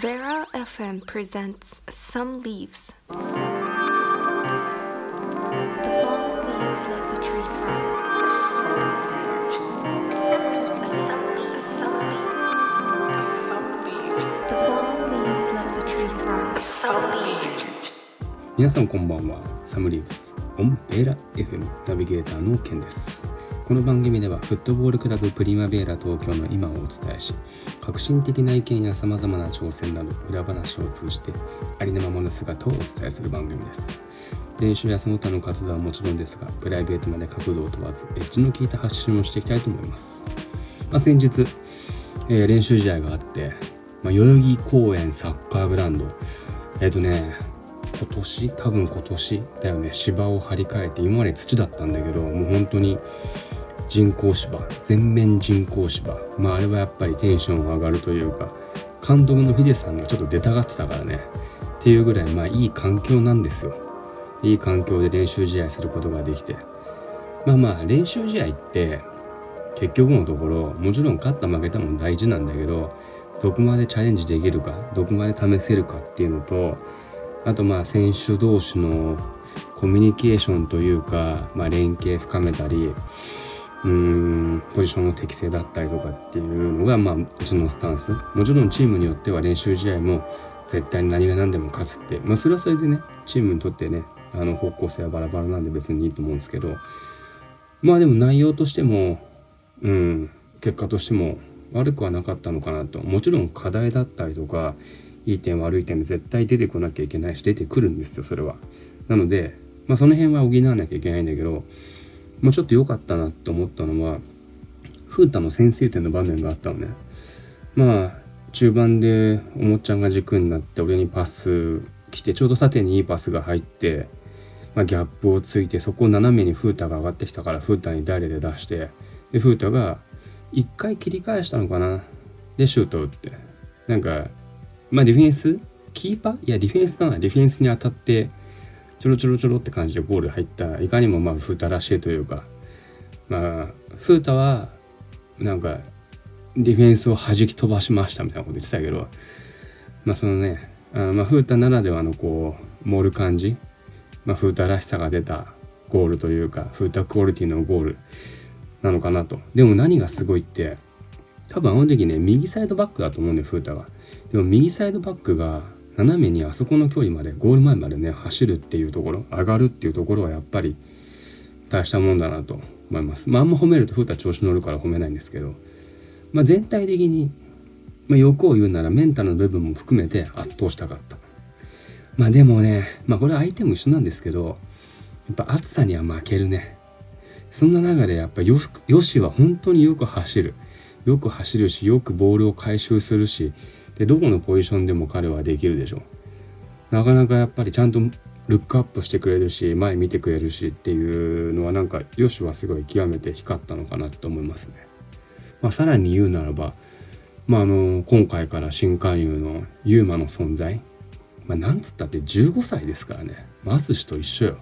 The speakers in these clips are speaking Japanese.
Vera FM presents Some Leaves. The fallen leaves let the tree thrive. Some leaves. Some leaves. Some leaves. Some leaves. The fallen leaves let the tree thrive. Some leaves. 皆さんこんばんはサムリーブスオンベーラ FM ナビゲーターのケンです この番組ではフットボールクラブプリマベーラ東京の今をお伝えし革新的な意見や様々な挑戦など裏話を通じてありのままの姿をお伝えする番組です。練習やその他の活動はもちろんですがプライベートまで角度を問わずエッジの効いた発信をしていきたいと思います、まあ、先日、えー練習試合があって、まあ、代々木公園サッカーグランド。えっ、とね今年？多分今年だよね。芝を張り替えて今まで土だったんだけどもう本当に人工芝全面人工芝。まああれはやっぱりテンション上がるというか監督のヒデさんがちょっと出たがってたからね。っていうぐらいまあいい環境なんですよ。いい環境で練習試合することができて。まあまあ練習試合って結局のところもちろん勝った負けたも大事なんだけどどこまでチャレンジできるかどこまで試せるかっていうのとあとまあ選手同士のコミュニケーションというか、まあ、連携深めたりうんポジションの適性だったりとかっていうのがまあうちのスタンス。もちろんチームによっては練習試合も絶対に何が何でも勝つって。まあそれはそれでねチームにとってねあの方向性はバラバラなんで別にいいと思うんですけど。まあでも内容としてもうん結果としても悪くはなかったのかなと。もちろん課題だったりとかいい点悪い点で絶対出てこなきゃいけないし出てくるんですよそれは。なので、まあ、その辺は補わなきゃいけないんだけどもうちょっと良かったなって思ったのは風太の先制点の場面があったのね。まあ中盤でおもちゃんが軸になって俺にパス来てちょうど縦にいいパスが入って、まあ、ギャップをついてそこを斜めに風太が上がってきたから風太に誰で出してで風太が一回切り返したのかな？でシュート打って。なんかまあディフェンス？キーパー？いやディフェンスだな。ディフェンスに当たってちょろちょろちょろって感じでゴール入った。いかにもまあ風太らしいというか。まあ風太はなんかディフェンスを弾き飛ばしましたみたいなこと言ってたけど。まあそのねあのまあ風太ならではのこう盛る感じ。まあ風太らしさが出たゴールというか風太クオリティのゴールなのかなと。でも何がすごいって多分あの時ね右サイドバックだと思うんだよ風太がでも右サイドバックが斜めにあそこの距離までゴール前までね走るっていうところ上がるっていうところはやっぱり大したもんだなと思います。まああんま褒めると風太調子乗るから褒めないんですけどまあ全体的に、まあ、欲を言うならメンタルの部分も含めて圧倒したかった。まあでもねまあこれは相手も一緒なんですけどやっぱ暑さには負けるね。そんな中でやっぱよよしは本当によく走る。よく走るしよくボールを回収するしでどこのポジションでも彼はできるでしょなかなかやっぱりちゃんとルックアップしてくれるし前見てくれるしっていうのはなんかよしはすごい極めて光ったのかなと思いますね。まあ、さらに言うならば、まあ、あの今回から新加入のユーマの存在、まあ、なんつったって15歳ですからね淳と一緒よ。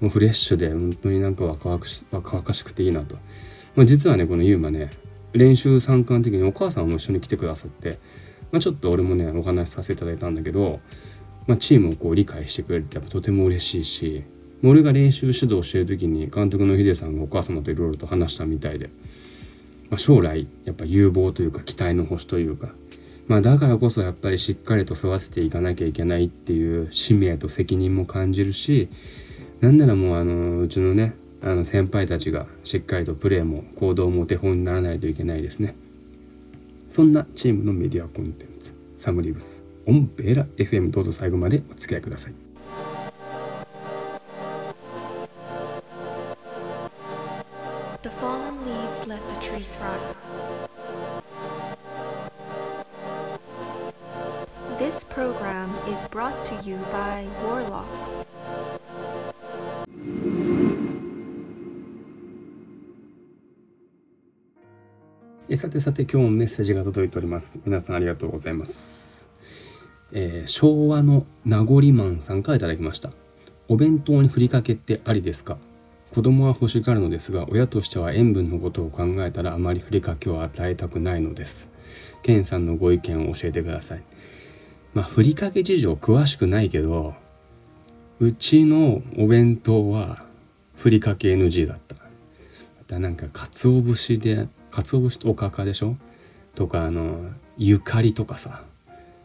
もうフレッシュで本当になんか若々し若々しくていいなと。まあ、実はねこのユーマね練習参加の時にお母さんも一緒に来てくださって、まあ、ちょっと俺もねお話しさせていただいたんだけど、まあ、チームをこう理解してくれてやっぱとても嬉しいし俺が練習指導してる時に監督のヒデさんがお母様といろいろと話したみたいで、まあ、将来やっぱ有望というか期待の星というか、まあ、だからこそやっぱりしっかりと育てていかなきゃいけないっていう使命と責任も感じるしなんならもうあのうちのねあの先輩たちがしっかりとプレーも行動もお手本にならないといけないですね。そんなチームのメディアコンテンツサムリブスオンベーラ FM どうぞ最後までお付き合いください The fallen leaves let the tree thrive. This program is brought to you by Warlocks. えさてさて今日もメッセージが届いております。皆さんありがとうございます、えー昭和の名残マンさんからいただきました。お弁当にふりかけってありですか？子供は欲しがるのですが親としては塩分のことを考えたらあまりふりかけを与えたくないのです。ケンさんのご意見を教えてください。まあ、ふりかけ事情詳しくないけど、うちのお弁当はふりかけ NG だった。またなんか、鰹節で、鰹節とおかかでしょ？とか、あの、ゆかりとかさ。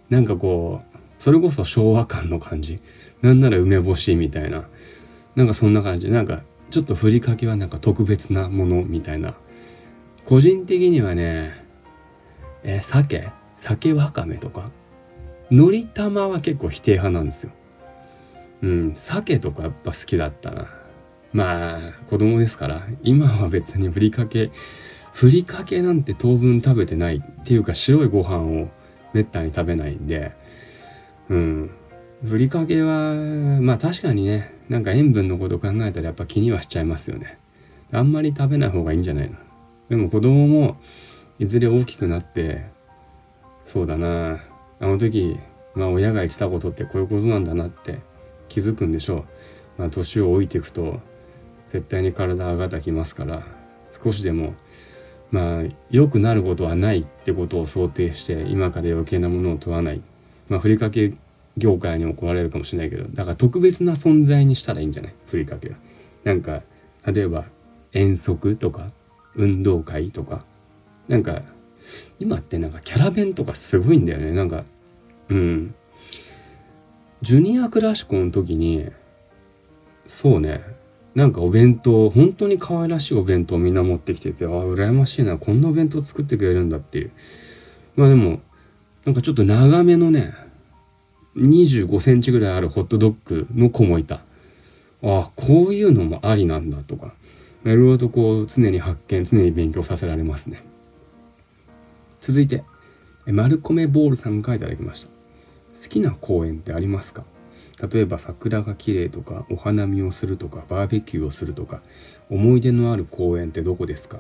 なんかこう、それこそ昭和感の感じ。なんなら梅干しみたいな。なんかそんな感じ。なんか、ちょっとふりかけはなんか特別なものみたいな。個人的にはね、えー、鮭鮭わかめとか？のり玉は結構否定派なんですよ。うん、鮭とかやっぱ好きだったな。まあ、子供ですから、今は別にふりかけ、ふりかけなんて当分食べてないっていうか白いご飯をめったに食べないんで、うん。ふりかけは、まあ確かにね、なんか塩分のこと考えたらやっぱ気にはしちゃいますよね。あんまり食べない方がいいんじゃないの？でも子供もいずれ大きくなって、そうだな、あの時、まあ親が言ってたことってこういうことなんだなって気づくんでしょう。まあ年を置いていくと、絶対に体ががたきますから、少しでも、まあ良くなることはないってことを想定して、今から余計なものを問わない。まあふりかけ業界に怒られるかもしれないけど、だから特別な存在にしたらいいんじゃない？ふりかけは。なんか、例えば遠足とか、運動会とか、なんか、今ってなんかキャラ弁とかすごいんだよね。なんか、うん。ジュニアクラシコの時に、そうね、なんかお弁当、本当に可愛らしいお弁当みんな持ってきてて、ああ、羨ましいな、こんなお弁当作ってくれるんだっていう。まあでも、なんかちょっと長めのね、25センチぐらいあるホットドッグの子もいた。ああ、こういうのもありなんだとか、いろいろとこう常に発見、常に勉強させられますね。続いて、丸米ボールさんからいただきました。好きな公園ってありますか？例えば桜が綺麗とかお花見をするとかバーベキューをするとか思い出のある公園ってどこですか？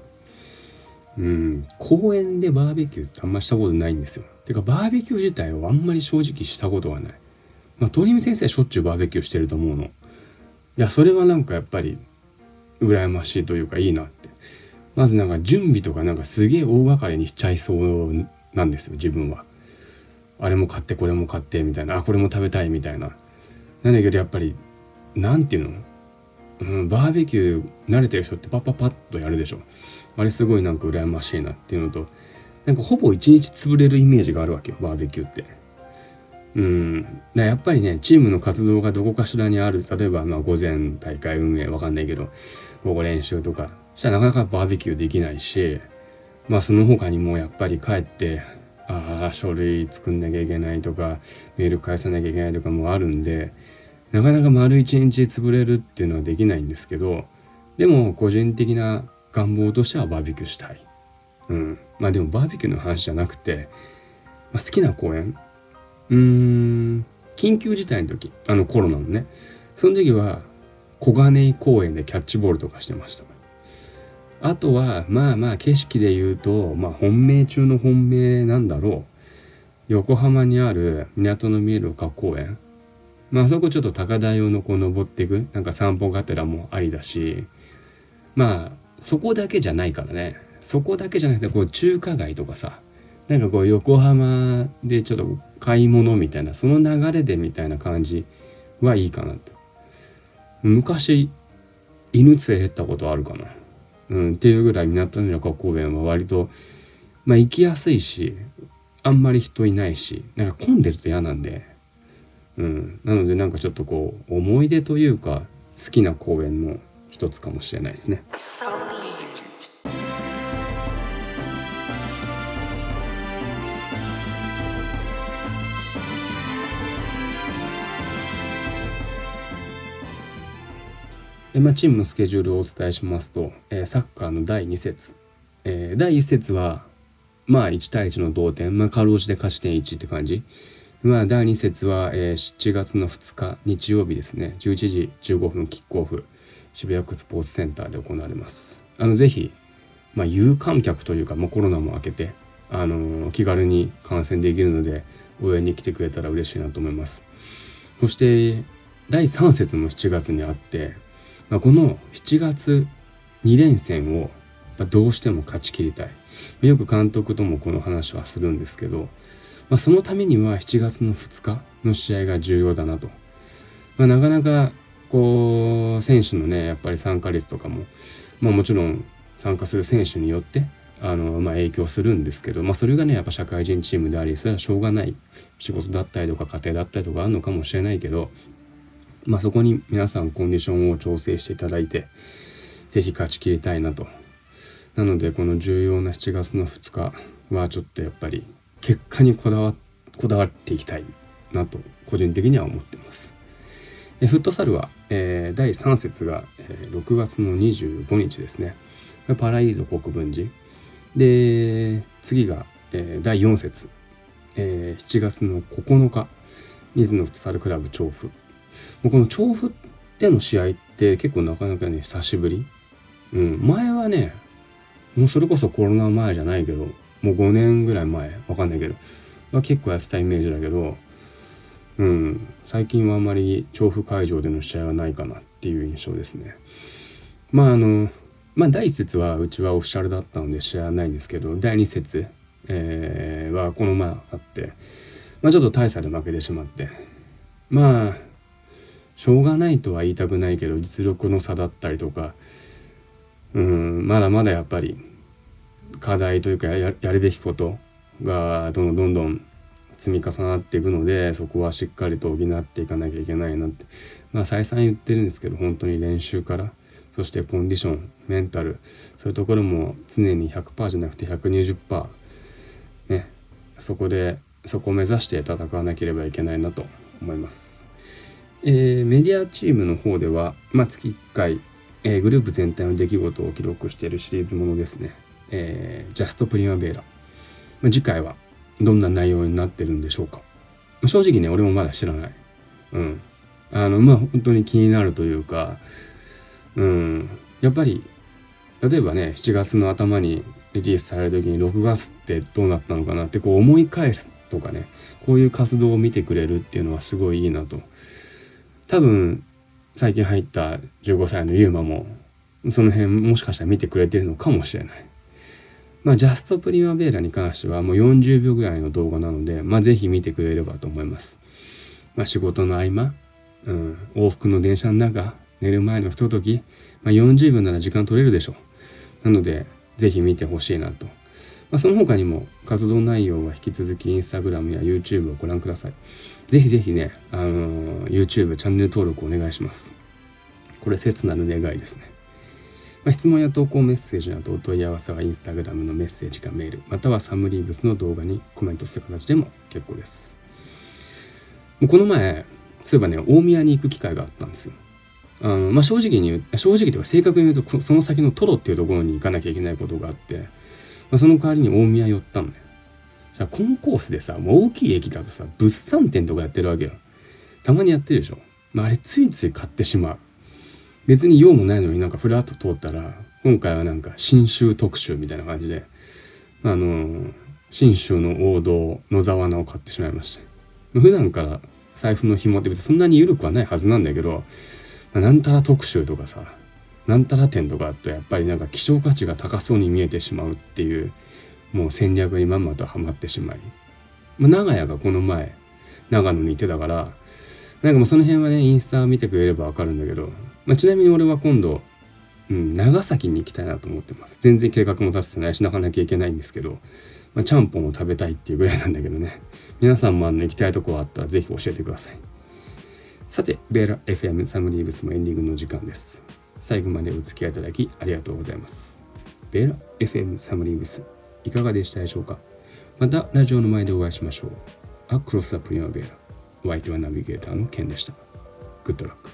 うん公園でバーベキューってあんましたことないんですよ。てかバーベキュー自体はあんまり正直したことがない。まあ鳥海先生しょっちゅうバーベキューしてると思うの。いやそれはなんかやっぱり羨ましいというかいいなって。まずなんか準備とかなんかすげえ大掛かりにしちゃいそうなんですよ自分は。あれも買ってこれも買ってみたいな。あこれも食べたいみたいな。なんだけどやっぱりなんていうの？うん、バーベキュー慣れてる人ってパッパッパッとやるでしょ。あれすごいなんか羨ましいなっていうのと、なんかほぼ一日潰れるイメージがあるわけよ、バーベキューって。うん。だやっぱりね、チームの活動がどこかしらにある、例えばまあ午前大会運営わかんないけど、午後練習とか、したらなかなかバーベキューできないし、まあその他にもやっぱり帰って、あ、書類作んなきゃいけないとか、メール返さなきゃいけないとかもあるんで、なかなか丸一日潰れるっていうのはできないんですけど、でも個人的な願望としてはバーベキューしたい。うん。まあでもバーベキューの話じゃなくて、まあ、好きな公園うーん、緊急事態の時、あのコロナのね、その時は小金井公園でキャッチボールとかしてました。あとは、まあまあ景色で言うと、まあ本命中の本命なんだろう。横浜にある港の見える丘公園。まあそこちょっと高台をのこう登っていく、なんか散歩がてらもありだし、まあそこだけじゃないからね。そこだけじゃなくて、こう中華街とかさ、なんかこう横浜でちょっと買い物みたいな、その流れでみたいな感じはいいかなと。昔、犬連れてったことあるかな。うん、っていうぐらい港の中公園は割と、まあ行きやすいし、あんまり人いないし、なんか混んでると嫌なんで、うん。なのでなんかちょっとこう、思い出というか、好きな公園の一つかもしれないですね。まあ、チームのスケジュールをお伝えしますと、えー、サッカーの第2節、えー、第1節はまあ1対1の同点、まあ、かろうじて勝ち点1って感じ。まあ、第2節は、えー、7月の2日日曜日ですね。11時15分キックオフ。渋谷区スポーツセンターで行われます。あのぜひ、まあ、有観客というか、まあ、コロナも明けて、あのー、気軽に観戦できるので応援に来てくれたら嬉しいなと思います。そして第3節も7月にあって、まあ、この7月2連戦をどうしても勝ち切りたいよく監督ともこの話はするんですけどまあ、そのためには7月の2日の試合が重要だなと。まあ、なかなかこう選手のねやっぱり参加率とかも、まあ、もちろん参加する選手によってあの、まあ、影響するんですけど、まあ、それがねやっぱ社会人チームでありそれはしょうがない仕事だったりとか家庭だったりとかあるのかもしれないけど、まあ、そこに皆さんコンディションを調整していただいて是非勝ち切りたいなと。なのでこの重要な7月の2日はちょっとやっぱり結果にこだわこだわっていきたいなと個人的には思ってます。えフットサルは、えー、第3節が、えー、6月の25日ですね。パライード国分寺。で、次が、えー、第4節、えー、7月の9日、水野フットサルクラブ調布。もうこの調布での試合って結構なかなかね、久しぶり。うん、前はね、もうそれこそコロナ前じゃないけど、もう5年ぐらい前、わかんないけど、まあ、結構やってたイメージだけど、うん、最近はあんまり調布会場での試合はないかなっていう印象ですね。まああの、まあ第1節はうちはオフィシャルだったので試合はないんですけど、第2節、えー、はこのままあって、まあちょっと大差で負けてしまって、まあ、しょうがないとは言いたくないけど、実力の差だったりとか、うん、まだまだやっぱり課題というかやるべきことがどんどんどんどん積み重なっていくのでそこはしっかりと補っていかなきゃいけないなって。まあ再三言ってるんですけど本当に練習からそしてコンディションメンタルそういうところも常に100%じゃなくて120%ね。そこでそこを目指して戦わなければいけないなと思います。えー、メディアチームの方では、まあ、月1回、えー、グループ全体の出来事を記録しているシリーズものですね。えー、ジャストプリマベーラ。まあ、次回はどんな内容になってるんでしょうか。正直ね、俺もまだ知らない。うん。あの、まあ、本当に気になるというか、うん。やっぱり、例えばね、7月の頭にリリースされる時に6月ってどうなったのかなってこう思い返すとかね、こういう活動を見てくれるっていうのはすごいいいなと。多分、最近入った15歳のユーマも、その辺もしかしたら見てくれてるのかもしれない。まあ、ジャストプリマベーラに関してはもう40秒ぐらいの動画なので、まあ、ぜひ見てくれればと思います。まあ、仕事の合間、うん、往復の電車の中、寝る前のひととき、まあ、40秒なら時間取れるでしょう。なので、ぜひ見てほしいなと。まあ、その他にも活動内容は引き続きインスタグラムや YouTube をご覧ください。ぜひぜひね、あのー、YouTube チャンネル登録お願いします。これ切なる願いですね。まあ、質問や投稿メッセージなどお問い合わせはインスタグラムのメッセージかメール、またはサムリーブスの動画にコメントする形でも結構です。もうこの前、そういえばね、大宮に行く機会があったんですよ。あのまあ、正直に言う正直というか正確に言うと、その先のトロっていうところに行かなきゃいけないことがあって、まあ、その代わりに大宮寄ったのね。じゃあ、コンコースでさ、もう大きい駅だとさ、物産展とかやってるわけよ。たまにやってるでしょ。まあ、あれついつい買ってしまう。別に用もないのになんかふらっと通ったら、今回はなんか新州特集みたいな感じで、あの、新州の王道野沢菜を買ってしまいました。普段から財布の紐って別にそんなに緩くはないはずなんだけど、まあ、なんたら特集とかさ、なんたら店とかあとやっぱりなんか希少価値が高そうに見えてしまうっていう、もう戦略にまんまとはまってしまい。まあ、長屋がこの前、長野にいてたから、なんかもうその辺はね、インスタ見てくれればわかるんだけど、まあ、ちなみに俺は今度、うん、長崎に行きたいなと思ってます。全然計画も立ててないし、なかなきゃいけないんですけど、まあ、ちゃんぽんを食べたいっていうぐらいなんだけどね。皆さんもあの行きたいとこあったらぜひ教えてください。さて、ベーラ FM サムリーブスもエンディングの時間です。最後までお付き合いいただきありがとうございます。ベラ FM サムリングス、いかがでしたでしょうか？またラジオの前でお会いしましょう。アクロス・ザ・プリマベラ。お相手はナビゲーターのケンでした。グッドラック。